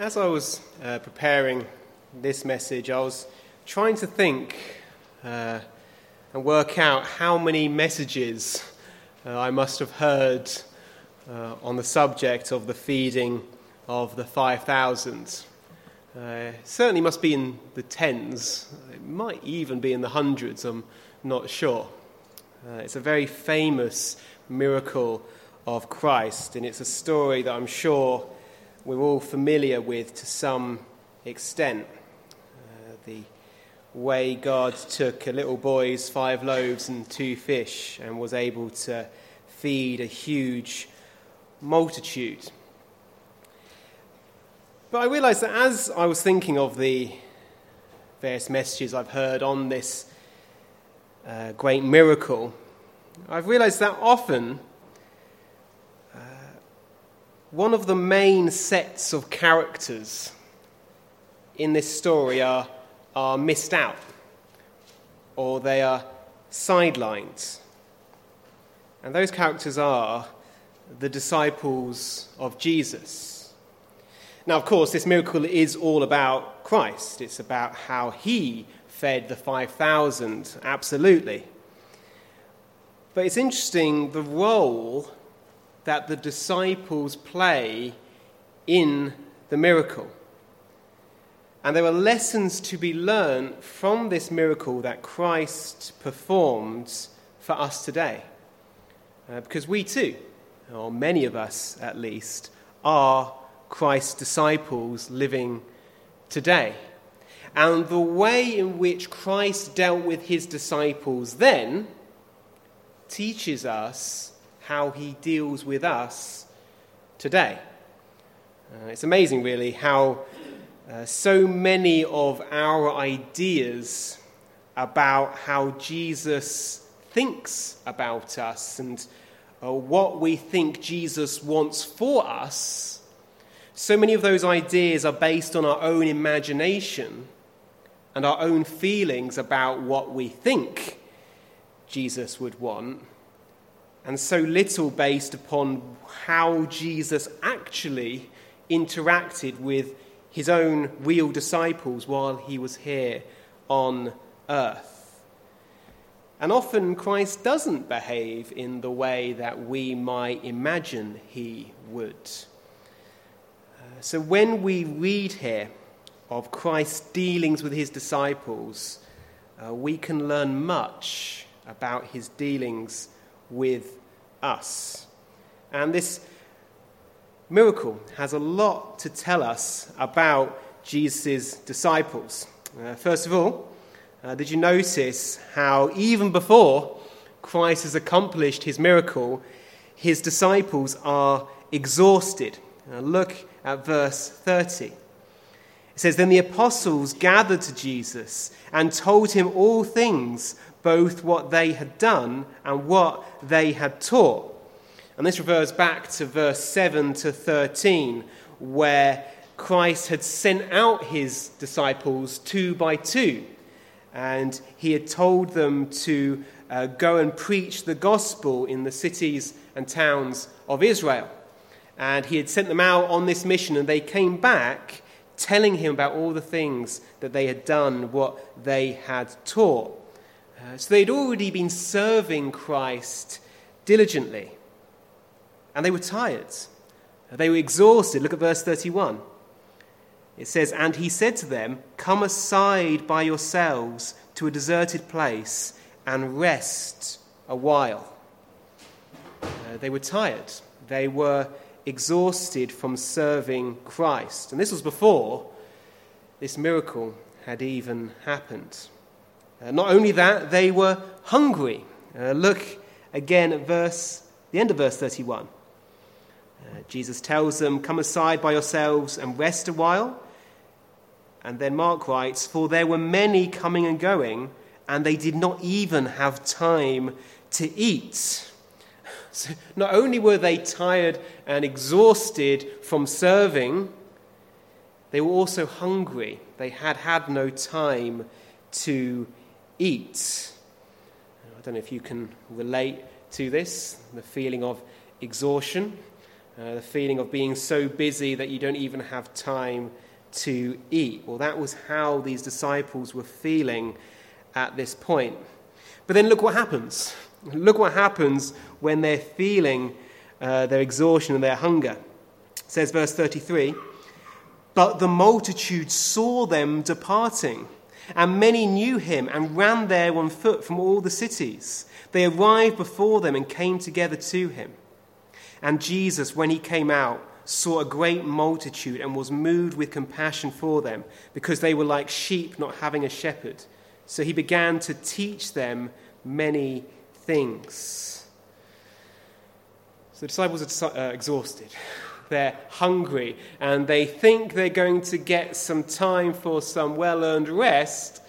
as I was uh, preparing this message, I was trying to think uh, and work out how many messages uh, I must have heard uh, on the subject of the feeding of the 5,000. Uh, certainly must be in the tens, it might even be in the hundreds, I'm not sure. Uh, it's a very famous miracle of Christ, and it's a story that I'm sure we're all familiar with to some extent. Uh, the way God took a little boy's five loaves and two fish and was able to feed a huge multitude. But I realized that as I was thinking of the various messages I've heard on this uh, great miracle, I've realized that often one of the main sets of characters in this story are, are missed out or they are sidelined. And those characters are the disciples of Jesus. Now, of course, this miracle is all about Christ. It's about how he fed the 5,000, absolutely. But it's interesting the role that the disciples play in the miracle. And there are lessons to be learned from this miracle that Christ performed for us today. Uh, because we too, or many of us at least, are Christ's disciples living today. And the way in which Christ dealt with his disciples then teaches us how he deals with us today. Uh, it's amazing, really, how uh, so many of our ideas about how Jesus thinks about us and uh, what we think Jesus wants for us, so many of those ideas are based on our own imagination and our own feelings about what we think Jesus would want and so little based upon how Jesus actually interacted with his own real disciples while he was here on earth. And often Christ doesn't behave in the way that we might imagine he would. Uh, so when we read here of Christ's dealings with his disciples, uh, we can learn much about his dealings with us. And this miracle has a lot to tell us about Jesus' disciples. Uh, first of all, uh, did you notice how even before Christ has accomplished his miracle, his disciples are exhausted? Uh, look at verse 30. It says, Then the apostles gathered to Jesus and told him all things both what they had done and what they had taught. And this refers back to verse 7 to 13, where Christ had sent out his disciples two by two, and he had told them to uh, go and preach the gospel in the cities and towns of Israel. And he had sent them out on this mission, and they came back telling him about all the things that they had done, what they had taught. Uh, so they'd already been serving Christ diligently. And they were tired. They were exhausted. Look at verse 31. It says, And he said to them, Come aside by yourselves to a deserted place and rest a while. Uh, they were tired. They were exhausted from serving Christ. And this was before this miracle had even happened. Uh, not only that, they were hungry. Uh, look again at verse, the end of verse 31. Uh, Jesus tells them, Come aside by yourselves and rest a while. And then Mark writes, For there were many coming and going, and they did not even have time to eat. So not only were they tired and exhausted from serving, they were also hungry. They had had no time to eat. I don't know if you can relate to this the feeling of exhaustion. Uh, the feeling of being so busy that you don't even have time to eat. Well, that was how these disciples were feeling at this point. But then look what happens. Look what happens when they're feeling uh, their exhaustion and their hunger. It says, verse 33 But the multitude saw them departing, and many knew him and ran there on foot from all the cities. They arrived before them and came together to him. And Jesus, when he came out, saw a great multitude and was moved with compassion for them, because they were like sheep not having a shepherd. So he began to teach them many things. So the disciples are uh, exhausted. They're hungry, and they think they're going to get some time for some well earned rest.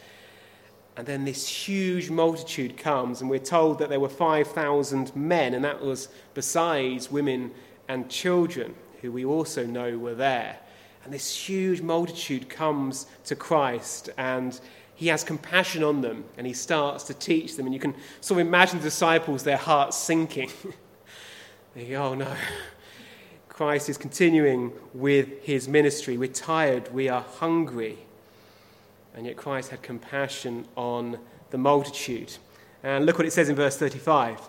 And then this huge multitude comes, and we're told that there were 5,000 men, and that was besides women and children, who we also know were there. And this huge multitude comes to Christ, and he has compassion on them, and he starts to teach them. And you can sort of imagine the disciples, their hearts sinking. they go, oh no. Christ is continuing with his ministry. We're tired, we are hungry. And yet Christ had compassion on the multitude. And look what it says in verse 35. It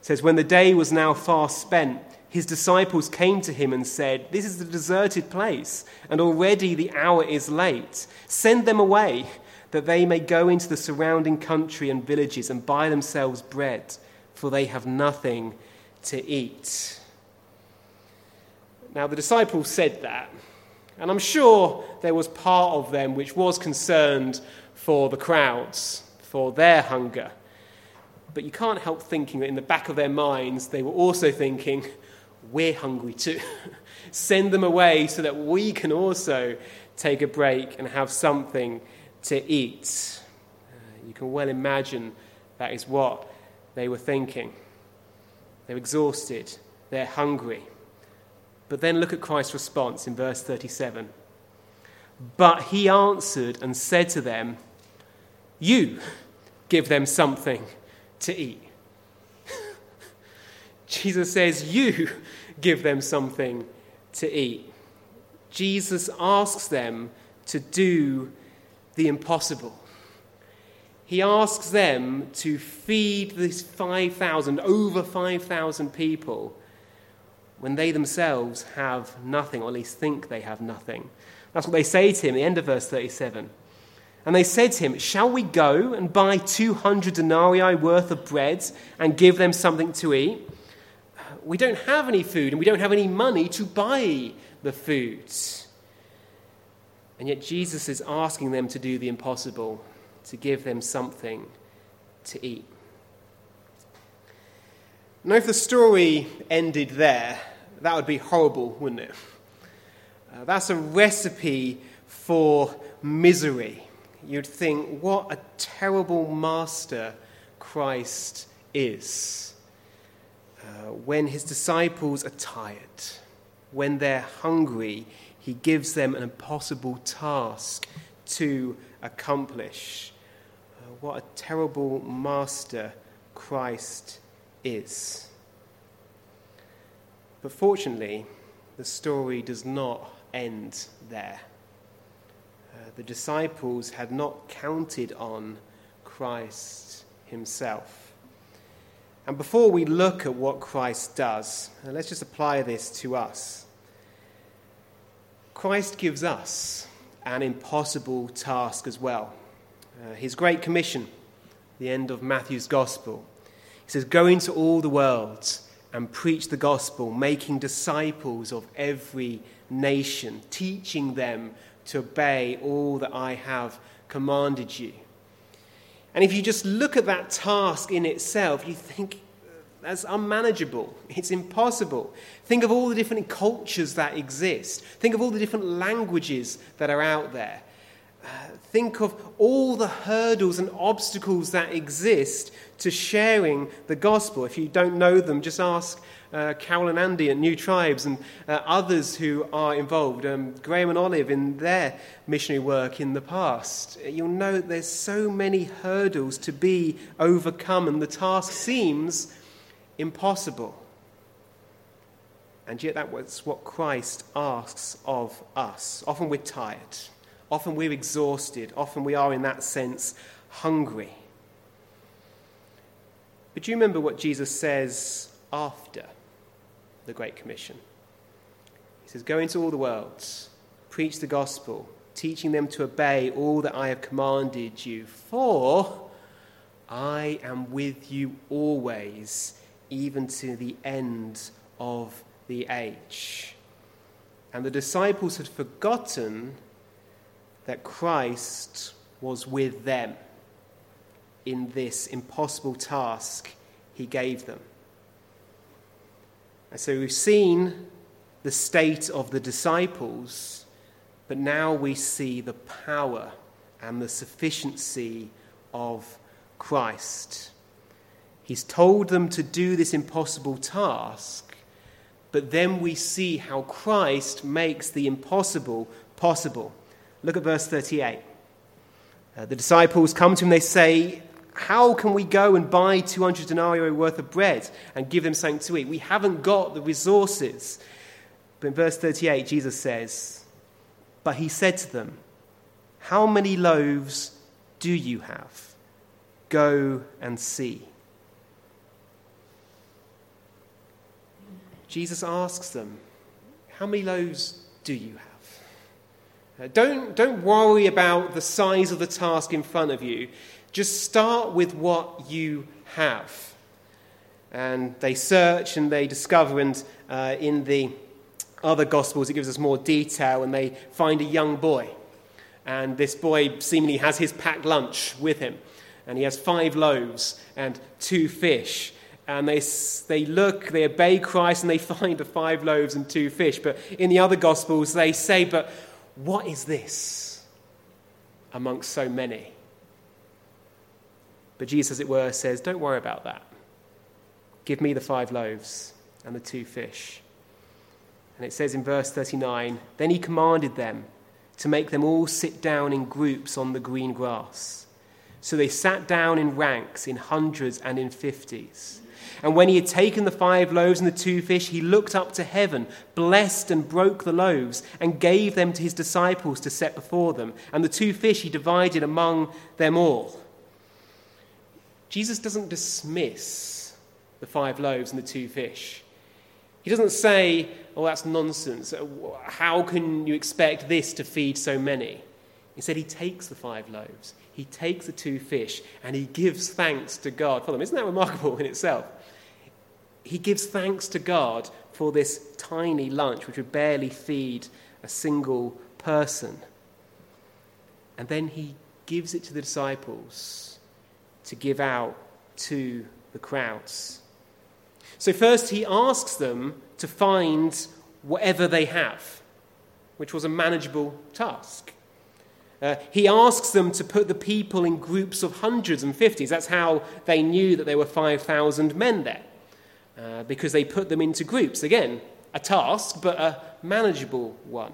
says, When the day was now far spent, his disciples came to him and said, This is a deserted place, and already the hour is late. Send them away, that they may go into the surrounding country and villages and buy themselves bread, for they have nothing to eat. Now, the disciples said that, and I'm sure there was part of them which was concerned for the crowds, for their hunger. But you can't help thinking that in the back of their minds, they were also thinking, we're hungry too. Send them away so that we can also take a break and have something to eat. Uh, you can well imagine that is what they were thinking. They're exhausted, they're hungry. But then look at Christ's response in verse 37. But he answered and said to them, You give them something to eat. Jesus says, You give them something to eat. Jesus asks them to do the impossible. He asks them to feed these 5,000, over 5,000 people when they themselves have nothing, or at least think they have nothing. That's what they say to him at the end of verse 37. And they said to him, Shall we go and buy 200 denarii worth of bread and give them something to eat? We don't have any food and we don't have any money to buy the food. And yet Jesus is asking them to do the impossible, to give them something to eat. Now, if the story ended there, that would be horrible, wouldn't it? Uh, that's a recipe for misery. You'd think, what a terrible master Christ is. Uh, when his disciples are tired, when they're hungry, he gives them an impossible task to accomplish. Uh, what a terrible master Christ is. But fortunately, the story does not end there. Uh, the disciples had not counted on Christ himself. And before we look at what Christ does, uh, let's just apply this to us. Christ gives us an impossible task as well. Uh, his Great Commission, the end of Matthew's Gospel. He says, Go into all the world and preach the gospel, making disciples of every nation, teaching them to obey all that I have commanded you. And if you just look at that task in itself, you think that's unmanageable. It's impossible. Think of all the different cultures that exist. Think of all the different languages that are out there. Think of all the hurdles and obstacles that exist to sharing the gospel. If you don't know them, just ask uh, Carol and Andy at New Tribes and uh, others who are involved, um, Graham and Olive in their missionary work in the past. You'll know there's so many hurdles to be overcome, and the task seems impossible. And yet, that's what Christ asks of us. Often we're tired, often we're exhausted, often we are, in that sense, hungry. But do you remember what Jesus says after the Great Commission? He says, Go into all the world, preach the gospel, teaching them to obey all that I have commanded you, for I am with you always, even to the end of the age. And the disciples had forgotten that Christ was with them in this impossible task he gave them. And so we've seen the state of the disciples, but now we see the power and the sufficiency of Christ. He's told them to do this impossible task, but then we see how Christ makes the impossible possible. Look at verse 38. Uh, the disciples come to him, they say, How can we go and buy 200 denarii worth of bread and give them something to eat? We haven't got the resources. But in verse 38, Jesus says, But he said to them, How many loaves do you have? Go and see. Jesus asks them, How many loaves do you have? Uh, don't, don't worry about the size of the task in front of you. Just start with what you have. And they search and they discover, and uh, in the other Gospels, it gives us more detail, and they find a young boy. And this boy seemingly has his packed lunch with him. And he has five loaves and two fish and they, they look, they obey Christ, and they find the five loaves and two fish. But in the other Gospels, they say, But what is this amongst so many? But Jesus, as it were, says, Don't worry about that. Give me the five loaves and the two fish. And it says in verse 39 Then he commanded them to make them all sit down in groups on the green grass. So they sat down in ranks, in hundreds and in fifties. And when he had taken the five loaves and the two fish, he looked up to heaven, blessed and broke the loaves, and gave them to his disciples to set before them. And the two fish he divided among them all. Jesus doesn't dismiss the five loaves and the two fish. He doesn't say, oh, that's nonsense. How can you expect this to feed so many? Instead, he takes the five loaves, he takes the two fish, and he gives thanks to God for them. Isn't that remarkable in itself? he gives thanks to God for this tiny lunch, which would barely feed a single person. And then he gives it to the disciples to give out to the crowds. So, first, he asks them to find whatever they have, which was a manageable task. Uh, he asks them to put the people in groups of hundreds and fifties. That's how they knew that there were 5,000 men there. Uh, because they put them into groups. Again, a task, but a manageable one.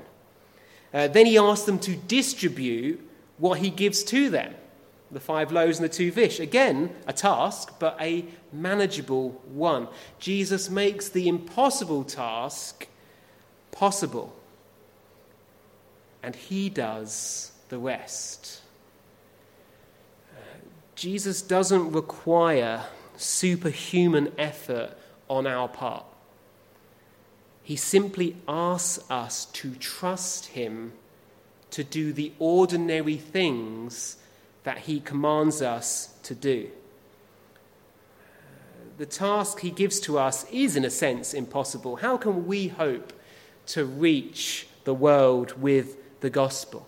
Uh, then he asks them to distribute what he gives to them the five loaves and the two fish. Again, a task, but a manageable one. Jesus makes the impossible task possible, and he does the rest. Uh, Jesus doesn't require superhuman effort on our part. He simply asks us to trust Him to do the ordinary things that He commands us to do. The task He gives to us is, in a sense, impossible. How can we hope to reach the world with the gospel?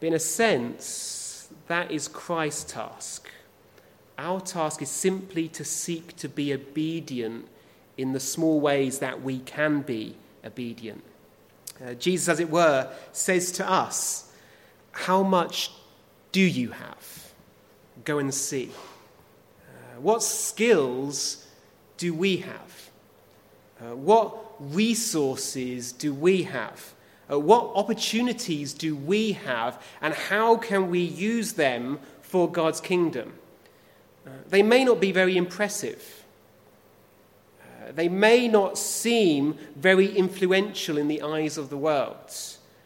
But in a sense, that is Christ's task. Our task is simply to seek to be obedient in the small ways that we can be obedient. Uh, Jesus, as it were, says to us, How much do you have? Go and see. Uh, what skills do we have? Uh, what resources do we have? Uh, what opportunities do we have? And how can we use them for God's kingdom? they may not be very impressive. Uh, they may not seem very influential in the eyes of the world.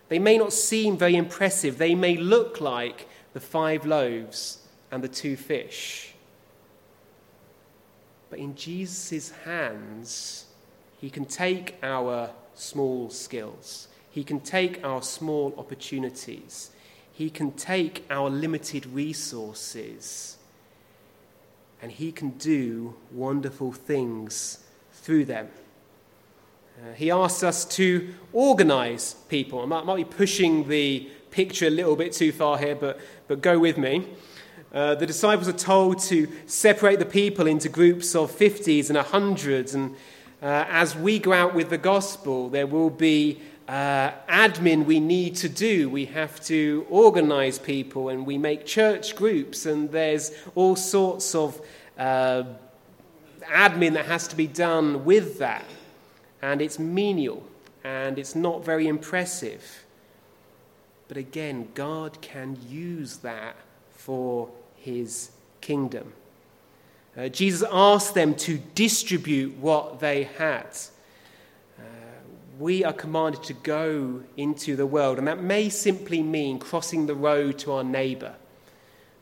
They may not seem very impressive. They may look like the five loaves and the two fish. But in Jesus' hands, he can take our small skills, he can take our small opportunities, he can take our limited resources, and he can do wonderful things through them. Uh, he asks us to organize people. I might, might, be pushing the picture a little bit too far here, but, but go with me. Uh, the disciples are told to separate the people into groups of 50s and 100s. And uh, as we go out with the gospel, there will be uh, admin we need to do. We have to organize people and we make church groups, and there's all sorts of uh, admin that has to be done with that. And it's menial and it's not very impressive. But again, God can use that for his kingdom. Uh, Jesus asked them to distribute what they had. We are commanded to go into the world, and that may simply mean crossing the road to our neighbour,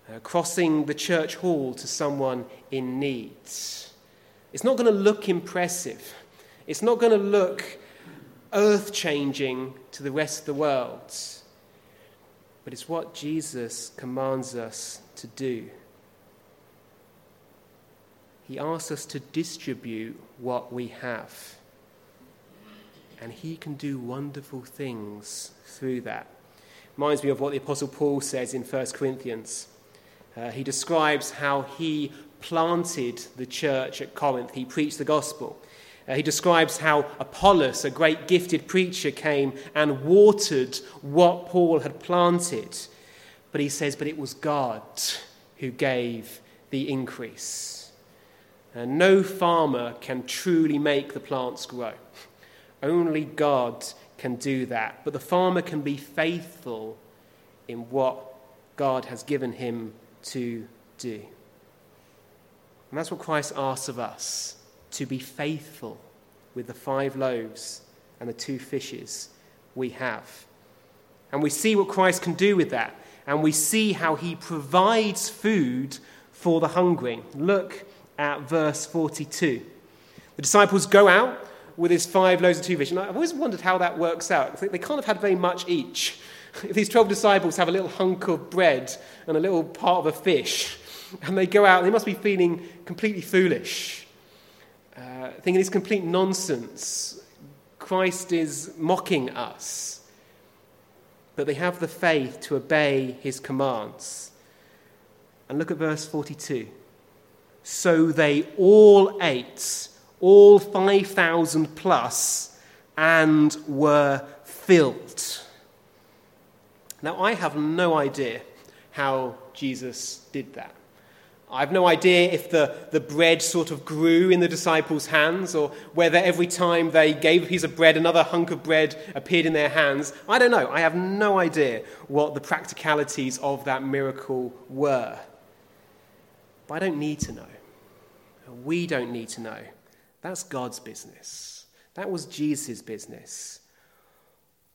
uh, crossing the church hall to someone in need. It's not going to look impressive, it's not going to look earth changing to the rest of the world, but it's what Jesus commands us to do. He asks us to distribute what we have. And he can do wonderful things through that. Reminds me of what the Apostle Paul says in 1 Corinthians. Uh, he describes how he planted the church at Corinth, he preached the gospel. Uh, he describes how Apollos, a great gifted preacher, came and watered what Paul had planted. But he says, But it was God who gave the increase. And no farmer can truly make the plants grow. Only God can do that. But the farmer can be faithful in what God has given him to do. And that's what Christ asks of us to be faithful with the five loaves and the two fishes we have. And we see what Christ can do with that and we see how he provides food for the hungry. Look at verse 42. The disciples go out with his five loaves and two fish. And I've always wondered how that works out. They can't have had very much each. If these 12 disciples have a little hunk of bread and a little part of a fish, and they go out, they must be feeling completely foolish, uh, thinking it's complete nonsense. Christ is mocking us but they have the faith to obey his commands. And look at verse 42. So they all ate, all 5,000 plus, and were filled. Now, I have no idea how Jesus did that. I have no idea if the, the bread sort of grew in the disciples' hands or whether every time they gave a piece of bread, another hunk of bread appeared in their hands. I don't know. I have no idea what the practicalities of that miracle were. But I don't need to know. We don't need to know. That's God's business. That was Jesus' business.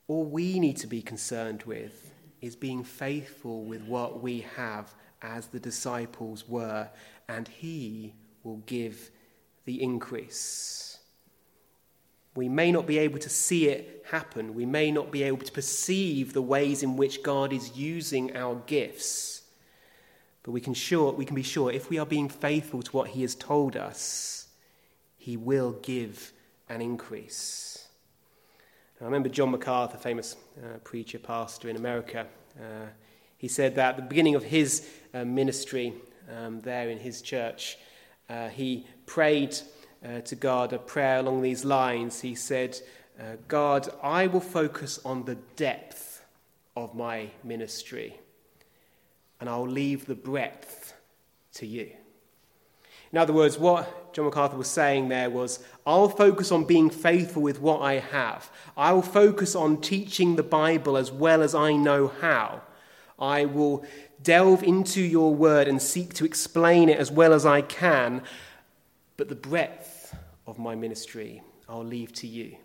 All we need to be concerned with is being faithful with what we have as the disciples were, and he will give the increase. We may not be able to see it happen. We may not be able to perceive the ways in which God is using our gifts. But we can, sure, we can be sure if we are being faithful to what He has told us, He will give an increase. I remember John MacArthur, famous uh, preacher, pastor in America. Uh, he said that at the beginning of his uh, ministry um, there in his church, uh, he prayed uh, to God a prayer along these lines. He said, uh, God, I will focus on the depth of my ministry, and I'll leave the breadth to you. In other words, what John MacArthur was saying there was, I'll focus on being faithful with what I have. I will focus on teaching the Bible as well as I know how. I will delve into your word and seek to explain it as well as I can. But the breadth of my ministry, I'll leave to you.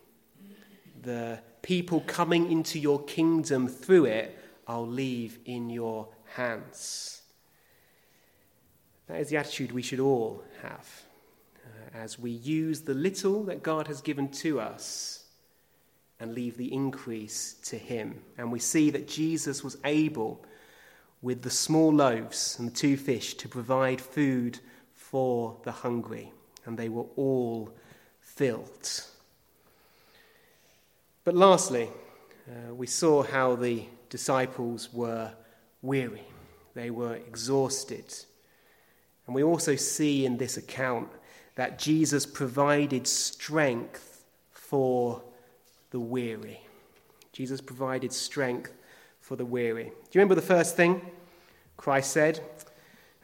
The people coming into your kingdom through it, I'll leave in your hands. That is the attitude we should all have uh, as we use the little that God has given to us and leave the increase to Him. And we see that Jesus was able, with the small loaves and the two fish, to provide food for the hungry, and they were all filled. But lastly, uh, we saw how the disciples were weary, they were exhausted. And we also see in this account that Jesus provided strength for the weary. Jesus provided strength for the weary. Do you remember the first thing Christ said?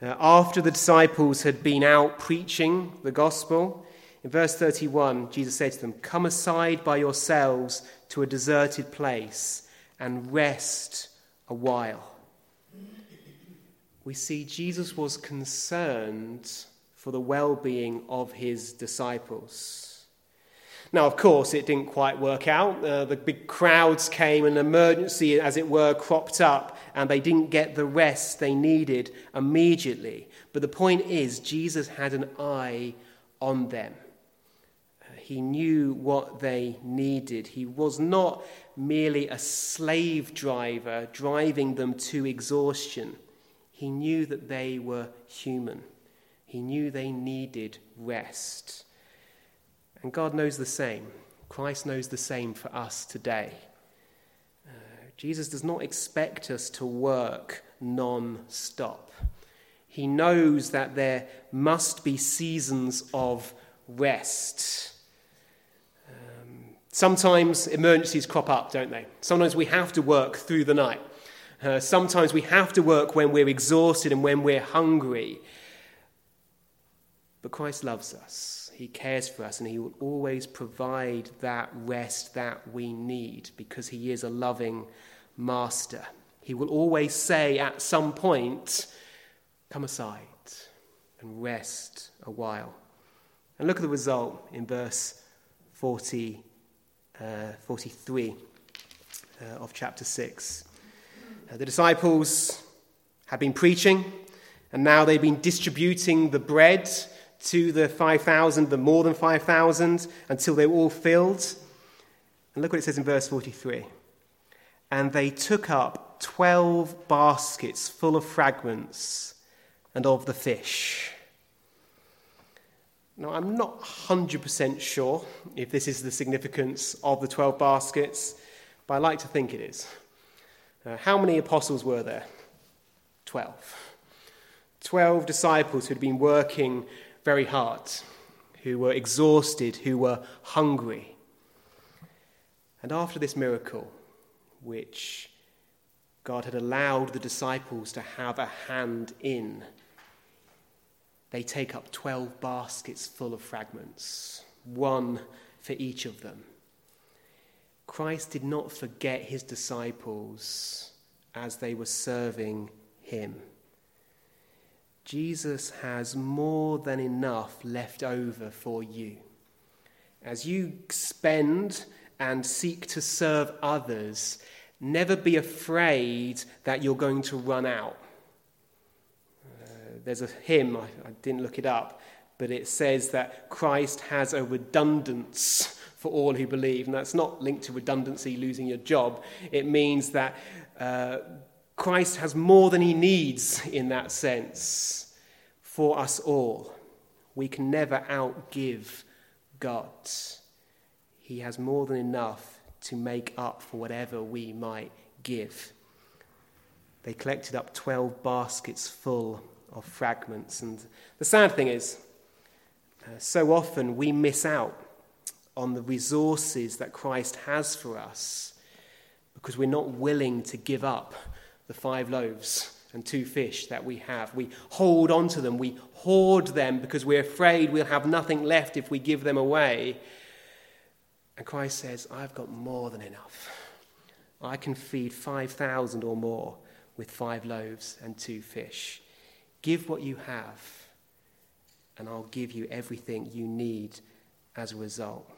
Uh, after the disciples had been out preaching the gospel, in verse 31, Jesus said to them, Come aside by yourselves to a deserted place and rest a while. We see Jesus was concerned for the well being of his disciples. Now, of course, it didn't quite work out. Uh, the big crowds came, an emergency, as it were, cropped up, and they didn't get the rest they needed immediately. But the point is, Jesus had an eye on them. He knew what they needed. He was not merely a slave driver driving them to exhaustion. He knew that they were human. He knew they needed rest. And God knows the same. Christ knows the same for us today. Uh, Jesus does not expect us to work non stop. He knows that there must be seasons of rest. Sometimes emergencies crop up, don't they? Sometimes we have to work through the night. Uh, sometimes we have to work when we're exhausted and when we're hungry. But Christ loves us. He cares for us, and He will always provide that rest that we need because He is a loving master. He will always say at some point, Come aside and rest a while. And look at the result in verse 40 uh, 43 uh, of chapter 6. Uh, the disciples had been preaching, and now they've been distributing the bread to the 5,000, the more than 5,000, until they were all filled. And look what it says in verse 43. And they took up 12 baskets full of fragments and of the fish. Now, I'm not 100% sure if this is the significance of the 12 baskets, but I like to think it is. Uh, how many apostles were there? 12. 12 disciples who had been working very hard, who were exhausted, who were hungry. And after this miracle, which God had allowed the disciples to have a hand in, they take up 12 baskets full of fragments, one for each of them. Christ did not forget his disciples as they were serving him. Jesus has more than enough left over for you. As you spend and seek to serve others, never be afraid that you're going to run out there's a hymn, I, I didn't look it up, but it says that Christ has a redundance for all who believe. And that's not linked to redundancy, losing your job. It means that uh, Christ has more than he needs in that sense for us all. We can never outgive God. He has more than enough to make up for whatever we might give. They collected up 12 baskets full of fragments. And the sad thing is, uh, so often we miss out on the resources that Christ has for us because we're not willing to give up the five loaves and two fish that we have. We hold on to them, we hoard them because we're afraid we'll have nothing left if we give them away. And Christ says, I've got more than enough. I can feed 5,000 or more with five loaves and two fish. Give what you have, and I'll give you everything you need as a result.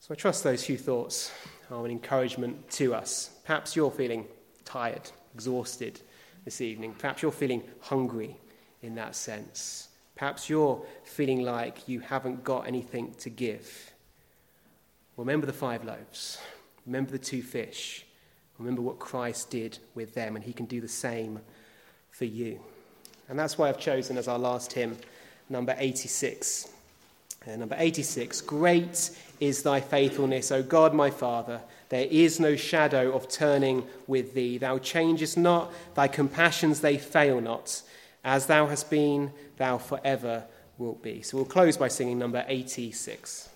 So I trust those few thoughts are an encouragement to us. Perhaps you're feeling tired, exhausted this evening. Perhaps you're feeling hungry in that sense. Perhaps you're feeling like you haven't got anything to give. Remember the five loaves. Remember the two fish. Remember what Christ did with them, and he can do the same for you. And that's why I've chosen as our last hymn number 86. Uh, number 86 Great is thy faithfulness, O God my Father. There is no shadow of turning with thee. Thou changest not, thy compassions they fail not. As thou hast been, thou forever wilt be. So we'll close by singing number 86.